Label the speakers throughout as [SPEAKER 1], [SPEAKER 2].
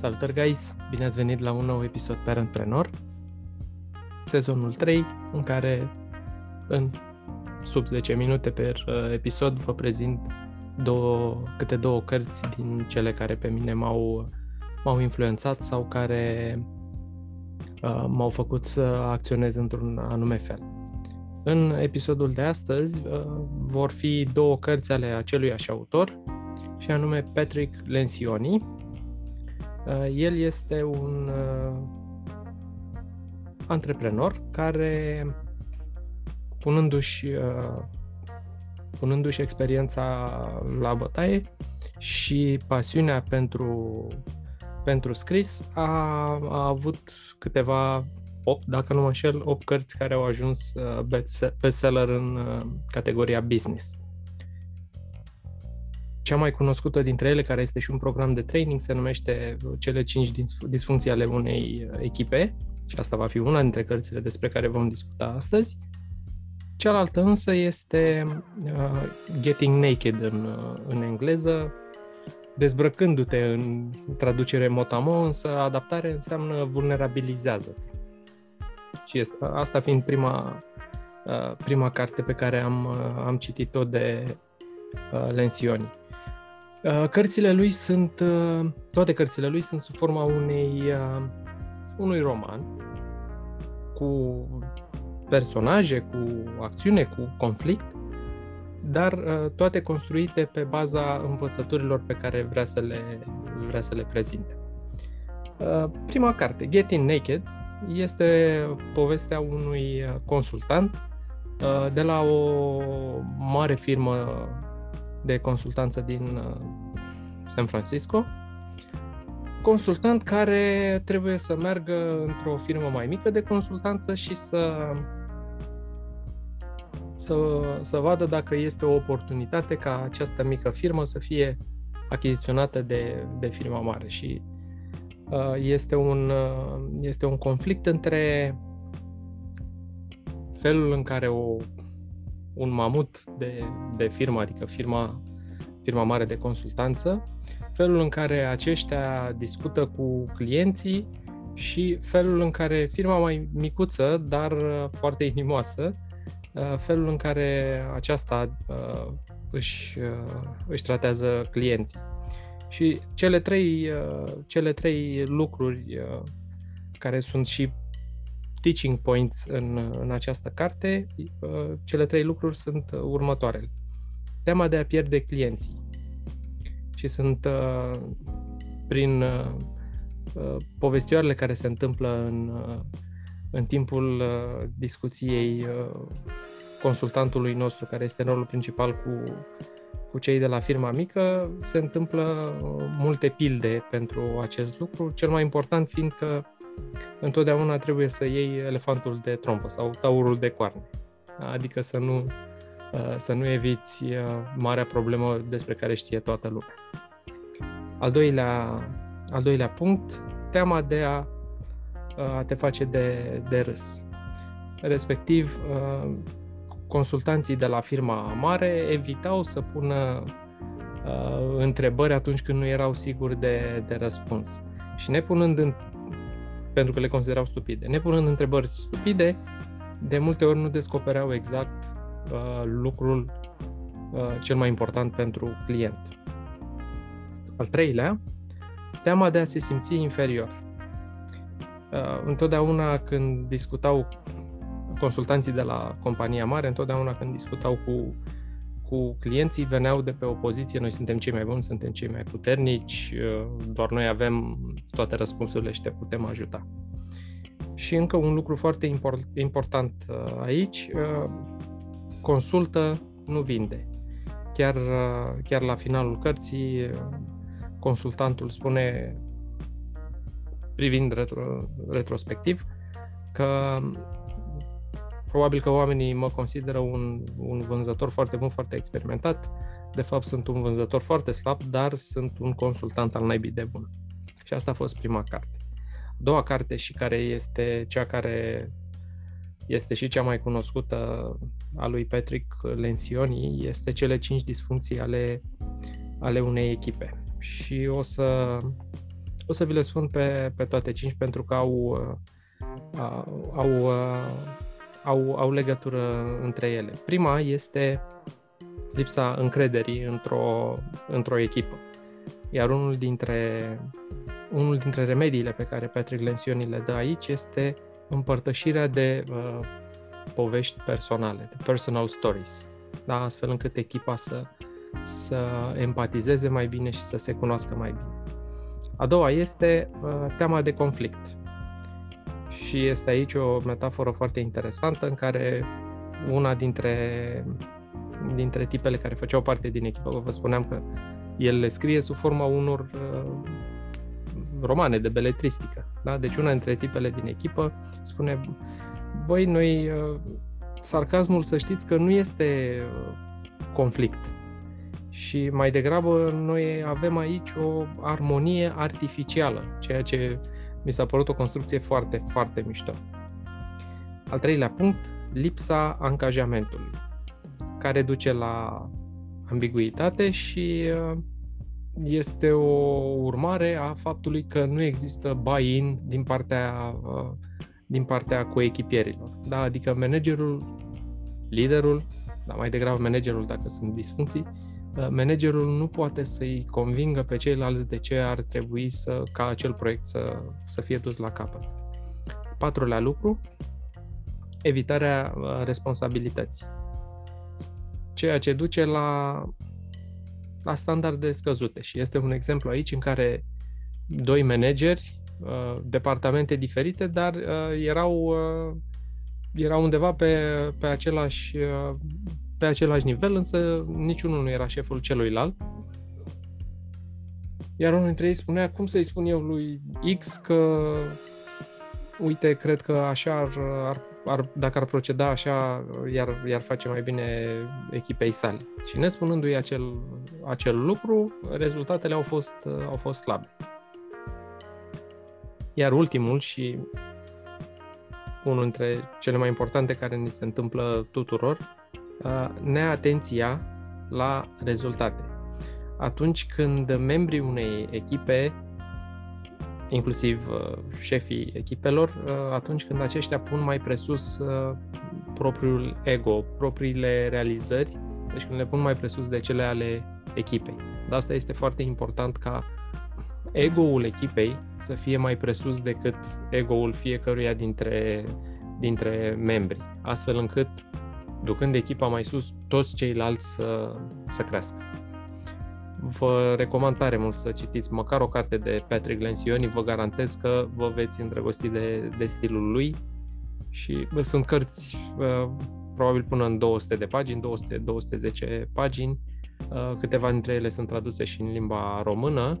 [SPEAKER 1] Salutări, guys! Bine ați venit la un nou episod pe Parentpreneur, sezonul 3, în care în sub 10 minute per uh, episod vă prezint două, câte două cărți din cele care pe mine m-au, m-au influențat sau care uh, m-au făcut să acționez într-un anume fel. În episodul de astăzi uh, vor fi două cărți ale aceluiași autor, și anume Patrick Lencioni, Uh, el este un uh, antreprenor care, punându-și, uh, punându-și experiența la bătaie și pasiunea pentru, pentru scris, a, a avut câteva 8, dacă nu mă înșel, 8 cărți care au ajuns bestseller în categoria business. Cea mai cunoscută dintre ele, care este și un program de training, se numește Cele 5 disfuncții ale unei uh, echipe și asta va fi una dintre cărțile despre care vom discuta astăzi. Cealaltă însă este uh, Getting Naked în, uh, în engleză, dezbrăcându-te în traducere motamo, însă adaptare înseamnă vulnerabilizează. Și este, asta fiind prima, uh, prima carte pe care am, uh, am citit-o de uh, Lensioni. Uh, cărțile lui sunt, uh, toate cărțile lui sunt sub forma unei, uh, unui roman cu personaje, cu acțiune, cu conflict, dar toate construite pe baza învățăturilor pe care vrea să le, vrea să le prezinte. Prima carte, Getting Naked, este povestea unui consultant de la o mare firmă de consultanță din uh, San Francisco, consultant care trebuie să meargă într-o firmă mai mică de consultanță și să să, să vadă dacă este o oportunitate ca această mică firmă să fie achiziționată de, de firma mare. Și uh, este, un, uh, este un conflict între felul în care o un mamut de, de firmă, adică firma, firma mare de consultanță, felul în care aceștia discută cu clienții și felul în care firma mai micuță, dar foarte inimoasă, uh, felul în care aceasta uh, își, uh, își tratează clienții. Și cele trei, cele trei lucruri care sunt și teaching points în, în această carte, uh, cele trei lucruri sunt următoarele. Teama de a pierde clienții. Și sunt uh, prin uh, povestioarele care se întâmplă în, în timpul discuției consultantului nostru, care este rolul principal cu, cu cei de la firma mică, se întâmplă multe pilde pentru acest lucru, cel mai important fiind că întotdeauna trebuie să iei elefantul de trompă sau taurul de coarne. Adică să nu, uh, să nu eviți uh, marea problemă despre care știe toată lumea. Al doilea, al doilea punct, teama de a, uh, a te face de, de râs. Respectiv, consultanții de la firma mare evitau să pună întrebări atunci când nu erau siguri de, de răspuns. Și nepunând în, pentru că le considerau stupide. Nepunând întrebări stupide, de multe ori nu descopereau exact uh, lucrul uh, cel mai important pentru client. Al treilea, teama de a se simți inferior. Uh, întotdeauna când discutau consultanții de la compania mare, întotdeauna când discutau cu cu clienții veneau de pe o poziție, noi suntem cei mai buni, suntem cei mai puternici, uh, doar noi avem toate răspunsurile și te putem ajuta. Și încă un lucru foarte import, important uh, aici, uh, consultă, nu vinde. Chiar, chiar la finalul cărții, consultantul spune, privind retro, retrospectiv, că Probabil că oamenii mă consideră un, un vânzător foarte bun, foarte experimentat. De fapt, sunt un vânzător foarte slab, dar sunt un consultant al naibii de bun. Și asta a fost prima carte. A doua carte și care este cea care este și cea mai cunoscută a lui Patrick Lencioni, este cele cinci disfuncții ale, ale unei echipe. Și o să, O să vi le spun pe, pe toate cinci pentru că au, uh, au, uh, au, au legătură între ele. Prima este lipsa încrederii într-o, într-o echipă. Iar unul dintre, unul dintre remediile pe care Patrick Lencioni le dă aici este împărtășirea de uh, povești personale, de personal stories, da? astfel încât echipa să, să empatizeze mai bine și să se cunoască mai bine. A doua este uh, teama de conflict. Și este aici o metaforă foarte interesantă în care una dintre, dintre tipele care făceau parte din echipă, vă spuneam că el le scrie sub forma unor uh, romane de beletristică. Da? Deci una dintre tipele din echipă spune, băi, noi, uh, sarcasmul să știți că nu este uh, conflict. Și mai degrabă noi avem aici o armonie artificială, ceea ce mi s-a părut o construcție foarte, foarte mișto. Al treilea punct, lipsa angajamentului, care duce la ambiguitate și uh, este o urmare a faptului că nu există buy-in din partea, uh, din partea coechipierilor. Da? Adică managerul, liderul, dar mai degrabă managerul dacă sunt disfuncții, uh, managerul nu poate să-i convingă pe ceilalți de ce ar trebui să, ca acel proiect să, să fie dus la capăt. Patrulea lucru, evitarea responsabilității. Ceea ce duce la la standarde scăzute. Și este un exemplu aici în care doi manageri, uh, departamente diferite, dar uh, erau, uh, erau undeva pe, pe, același, pe același nivel, însă niciunul nu era șeful celuilalt. Iar unul dintre ei spunea, cum să-i spun eu lui X că uite, cred că așa ar, ar ar, dacă ar proceda așa, iar, iar face mai bine echipei sale. Și nespunându-i acel, acel lucru, rezultatele au fost, au fost slabe. Iar ultimul și unul dintre cele mai importante care ni se întâmplă tuturor, neatenția la rezultate. Atunci când membrii unei echipe inclusiv uh, șefii echipelor, uh, atunci când aceștia pun mai presus uh, propriul ego, propriile realizări, deci când le pun mai presus de cele ale echipei. De asta este foarte important ca ego-ul echipei să fie mai presus decât ego-ul fiecăruia dintre, dintre membri, astfel încât, ducând echipa mai sus, toți ceilalți să, să crească. Vă recomand tare mult să citiți măcar o carte de Patrick Lencioni, vă garantez că vă veți îndrăgosti de, de stilul lui și bă, sunt cărți uh, probabil până în 200 de pagini, 200-210 pagini, uh, câteva dintre ele sunt traduse și în limba română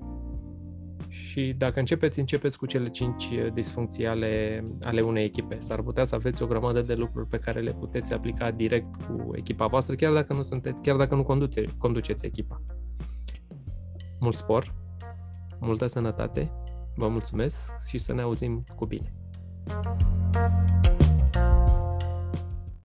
[SPEAKER 1] și dacă începeți, începeți cu cele cinci disfuncții ale, ale unei echipe. S-ar putea să aveți o grămadă de lucruri pe care le puteți aplica direct cu echipa voastră, chiar dacă nu sunteți, chiar dacă nu conduce, conduceți echipa mult spor, multă sănătate, vă mulțumesc și să ne auzim cu bine. thank you